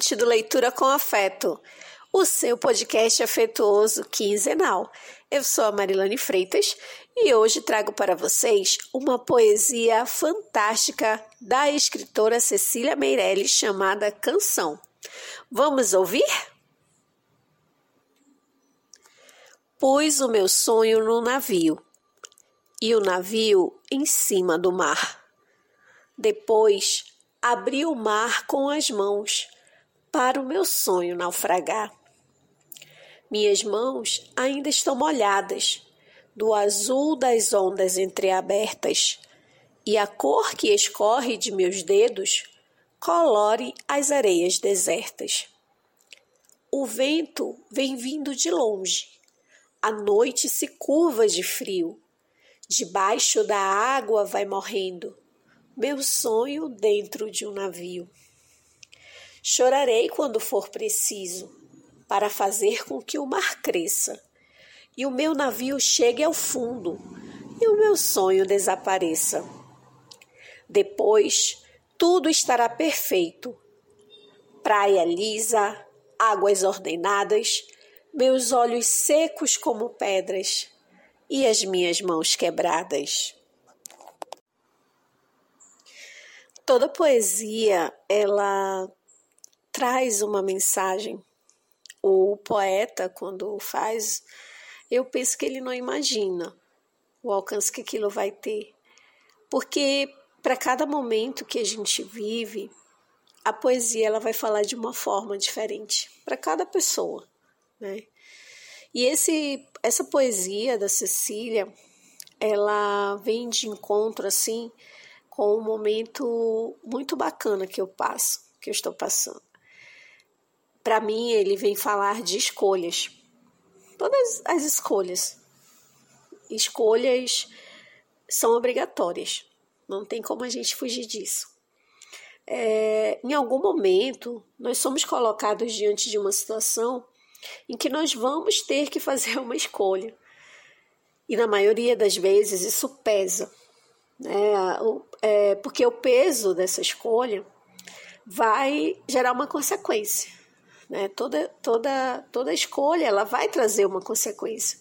Ouvinte do Leitura com Afeto, o seu podcast afetuoso quinzenal. Eu sou a Marilane Freitas e hoje trago para vocês uma poesia fantástica da escritora Cecília Meirelles chamada Canção. Vamos ouvir? Pus o meu sonho no navio e o navio em cima do mar. Depois abri o mar com as mãos para o meu sonho naufragar. Minhas mãos ainda estão molhadas do azul das ondas entreabertas, e a cor que escorre de meus dedos colore as areias desertas. O vento vem vindo de longe, a noite se curva de frio, debaixo da água vai morrendo meu sonho dentro de um navio. Chorarei quando for preciso, para fazer com que o mar cresça e o meu navio chegue ao fundo e o meu sonho desapareça. Depois, tudo estará perfeito. Praia lisa, águas ordenadas, meus olhos secos como pedras e as minhas mãos quebradas. toda poesia ela traz uma mensagem. O poeta, quando faz, eu penso que ele não imagina o alcance que aquilo vai ter. Porque para cada momento que a gente vive, a poesia ela vai falar de uma forma diferente para cada pessoa, né? E esse essa poesia da Cecília, ela vem de encontro assim com um momento muito bacana que eu passo, que eu estou passando. Para mim, ele vem falar de escolhas. Todas as escolhas. Escolhas são obrigatórias. Não tem como a gente fugir disso. É, em algum momento, nós somos colocados diante de uma situação em que nós vamos ter que fazer uma escolha. E na maioria das vezes isso pesa né? É, porque o peso dessa escolha vai gerar uma consequência. Né? Toda, toda, toda escolha ela vai trazer uma consequência.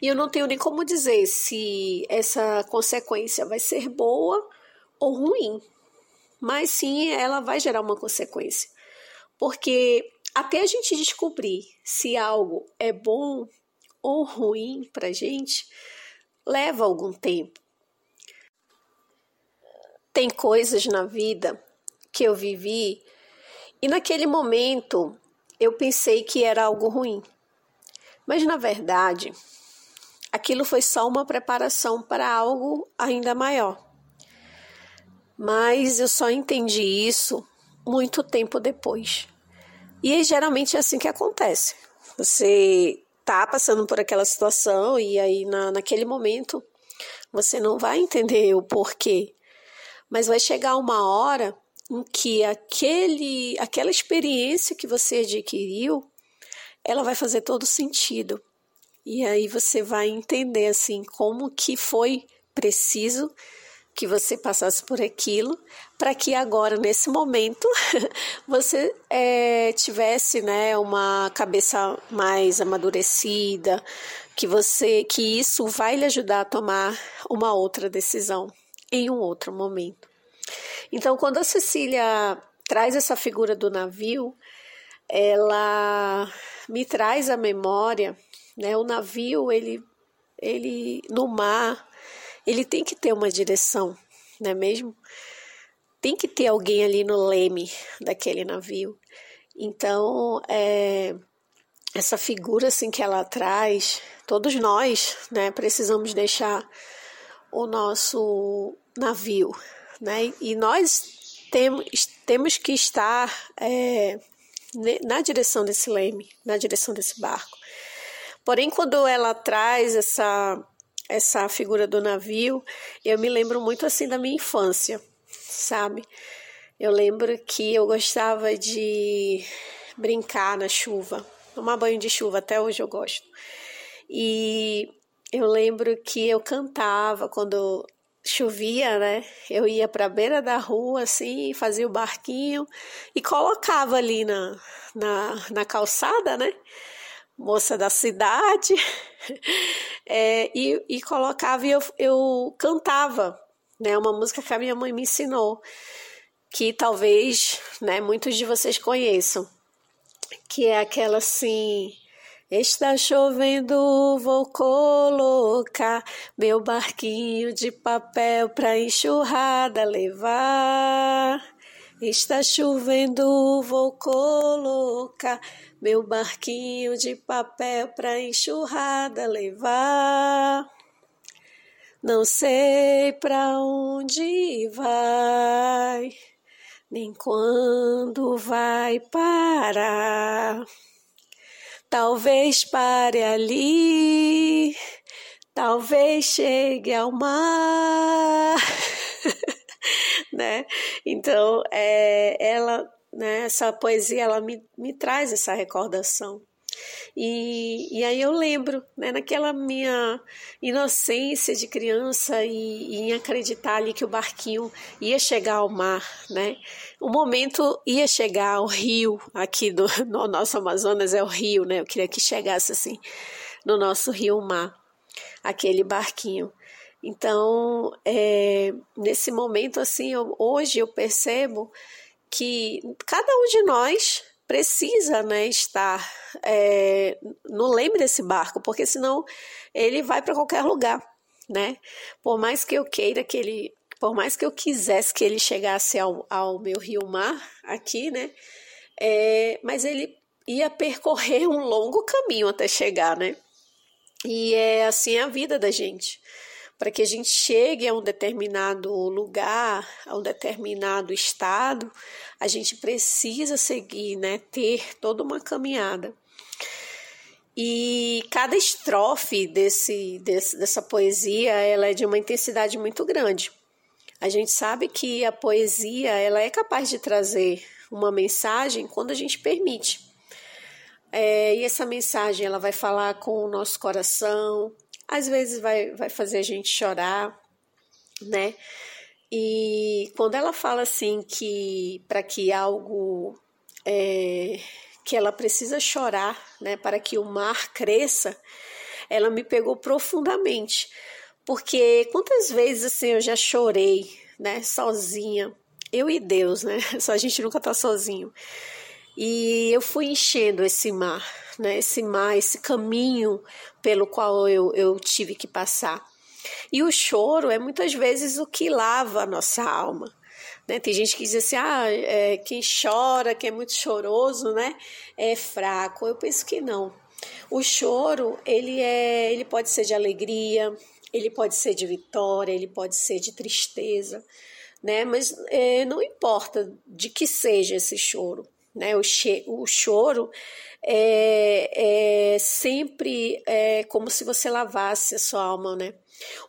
E eu não tenho nem como dizer se essa consequência vai ser boa ou ruim, mas sim ela vai gerar uma consequência. Porque até a gente descobrir se algo é bom ou ruim para gente, leva algum tempo. Tem coisas na vida que eu vivi e naquele momento eu pensei que era algo ruim. Mas na verdade, aquilo foi só uma preparação para algo ainda maior. Mas eu só entendi isso muito tempo depois. E geralmente é assim que acontece. Você tá passando por aquela situação e aí na, naquele momento você não vai entender o porquê mas vai chegar uma hora em que aquele, aquela experiência que você adquiriu, ela vai fazer todo sentido. E aí você vai entender assim como que foi preciso que você passasse por aquilo para que agora nesse momento você é, tivesse né uma cabeça mais amadurecida que você que isso vai lhe ajudar a tomar uma outra decisão em um outro momento. Então, quando a Cecília traz essa figura do navio, ela me traz a memória, né? O navio, ele, ele no mar, ele tem que ter uma direção, não é mesmo? Tem que ter alguém ali no leme daquele navio. Então, é, essa figura assim que ela traz, todos nós, né, precisamos deixar o nosso navio, né? E nós temos, temos que estar é, na direção desse leme, na direção desse barco. Porém, quando ela traz essa essa figura do navio, eu me lembro muito assim da minha infância, sabe? Eu lembro que eu gostava de brincar na chuva, tomar banho de chuva, até hoje eu gosto. E eu lembro que eu cantava quando chovia, né? Eu ia para a beira da rua, assim, fazia o barquinho e colocava ali na, na, na calçada, né? Moça da cidade, é, e, e colocava e eu, eu cantava, né? Uma música que a minha mãe me ensinou, que talvez, né, muitos de vocês conheçam, que é aquela assim. Está chovendo, vou colocar meu barquinho de papel pra enxurrada levar. Está chovendo, vou colocar meu barquinho de papel pra enxurrada levar. Não sei pra onde vai, nem quando vai parar. Talvez pare ali, talvez chegue ao mar, né? Então, é, ela, né, essa poesia, ela me, me traz essa recordação. E, e aí eu lembro, né, naquela minha inocência de criança e, e, em acreditar ali que o barquinho ia chegar ao mar, né? O momento ia chegar ao rio, aqui do, no nosso Amazonas é o rio, né? Eu queria que chegasse assim, no nosso rio-mar, aquele barquinho. Então, é, nesse momento, assim, eu, hoje eu percebo que cada um de nós precisa né, estar é, no leme desse barco, porque senão ele vai para qualquer lugar, né? Por mais que eu queira que ele, por mais que eu quisesse que ele chegasse ao, ao meu rio-mar aqui, né? É, mas ele ia percorrer um longo caminho até chegar, né? E é assim a vida da gente para que a gente chegue a um determinado lugar, a um determinado estado, a gente precisa seguir, né, ter toda uma caminhada. E cada estrofe desse, desse, dessa poesia, ela é de uma intensidade muito grande. A gente sabe que a poesia, ela é capaz de trazer uma mensagem quando a gente permite. É, e essa mensagem, ela vai falar com o nosso coração, às vezes vai, vai fazer a gente chorar, né? E quando ela fala assim que para que algo é, que ela precisa chorar, né, para que o mar cresça, ela me pegou profundamente, porque quantas vezes assim eu já chorei, né, sozinha, eu e Deus, né? Só a gente nunca tá sozinho. E eu fui enchendo esse mar, né? Esse mar, esse caminho pelo qual eu, eu tive que passar. E o choro é muitas vezes o que lava a nossa alma. Né? Tem gente que diz assim, ah, é, quem chora, quem é muito choroso, né, é fraco. Eu penso que não. O choro, ele é, ele pode ser de alegria, ele pode ser de vitória, ele pode ser de tristeza, né? Mas é, não importa de que seja esse choro né? O, che o choro é, é sempre é como se você lavasse a sua alma, né?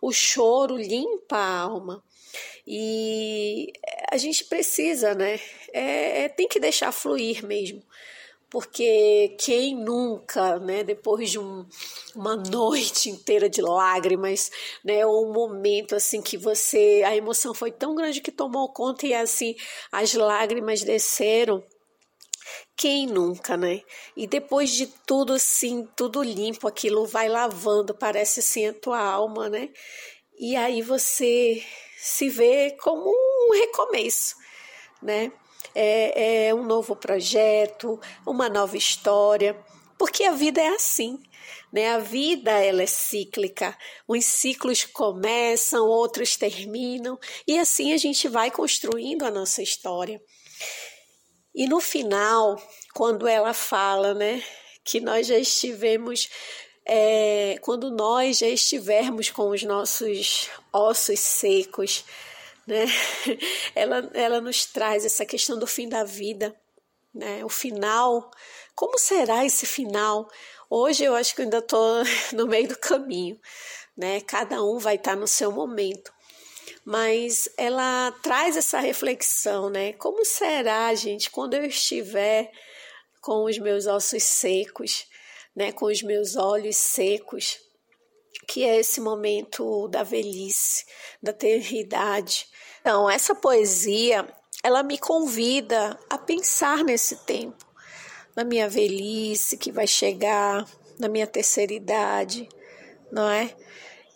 O choro limpa a alma. E a gente precisa, né? É, é, tem que deixar fluir mesmo. Porque quem nunca, né, depois de um, uma noite inteira de lágrimas, né, ou um momento assim que você, a emoção foi tão grande que tomou conta e assim as lágrimas desceram, quem nunca, né? E depois de tudo assim, tudo limpo, aquilo vai lavando, parece assim a tua alma, né? E aí você se vê como um recomeço, né? É, é um novo projeto, uma nova história, porque a vida é assim, né? A vida ela é cíclica, uns ciclos começam, outros terminam, e assim a gente vai construindo a nossa história. E no final, quando ela fala, né, que nós já estivemos, é, quando nós já estivermos com os nossos ossos secos, né, ela, ela nos traz essa questão do fim da vida, né, o final. Como será esse final? Hoje eu acho que eu ainda estou no meio do caminho, né? Cada um vai estar no seu momento mas ela traz essa reflexão, né? Como será, gente, quando eu estiver com os meus ossos secos, né? Com os meus olhos secos, que é esse momento da velhice, da tenridade. Então, essa poesia, ela me convida a pensar nesse tempo, na minha velhice que vai chegar, na minha terceira idade, não é?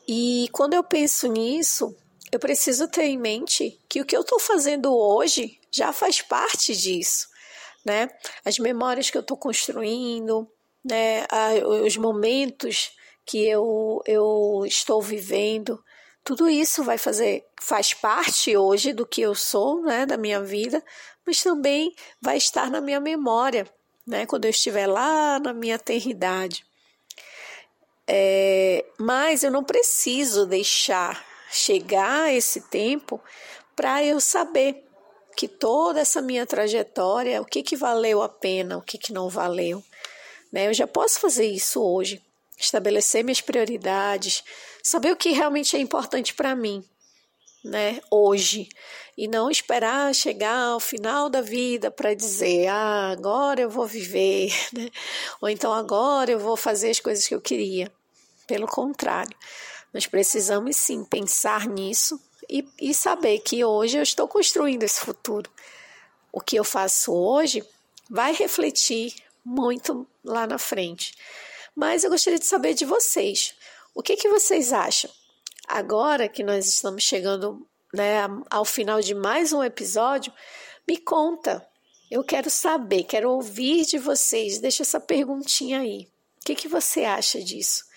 E quando eu penso nisso, eu preciso ter em mente que o que eu estou fazendo hoje já faz parte disso, né? As memórias que eu estou construindo, né? Os momentos que eu, eu estou vivendo, tudo isso vai fazer, faz parte hoje do que eu sou, né? Da minha vida, mas também vai estar na minha memória, né? Quando eu estiver lá na minha tenridade. É, mas eu não preciso deixar chegar esse tempo para eu saber que toda essa minha trajetória, o que, que valeu a pena, o que, que não valeu. Né? Eu já posso fazer isso hoje, estabelecer minhas prioridades, saber o que realmente é importante para mim, né? Hoje e não esperar chegar ao final da vida para dizer, ah, agora eu vou viver, né? Ou então agora eu vou fazer as coisas que eu queria. Pelo contrário, nós precisamos sim pensar nisso e, e saber que hoje eu estou construindo esse futuro. O que eu faço hoje vai refletir muito lá na frente. Mas eu gostaria de saber de vocês. O que, que vocês acham? Agora que nós estamos chegando né, ao final de mais um episódio, me conta. Eu quero saber, quero ouvir de vocês. Deixa essa perguntinha aí. O que, que você acha disso?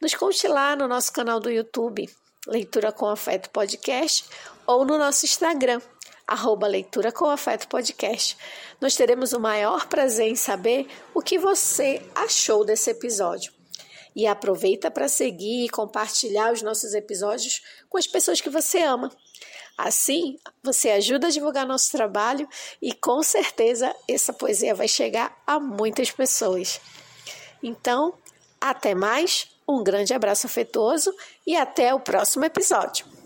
Nos conte lá no nosso canal do YouTube, Leitura com Afeto Podcast, ou no nosso Instagram, arroba Leitura com Afeto Podcast. Nós teremos o maior prazer em saber o que você achou desse episódio. E aproveita para seguir e compartilhar os nossos episódios com as pessoas que você ama. Assim, você ajuda a divulgar nosso trabalho e com certeza essa poesia vai chegar a muitas pessoas. Então, até mais, um grande abraço afetuoso e até o próximo episódio.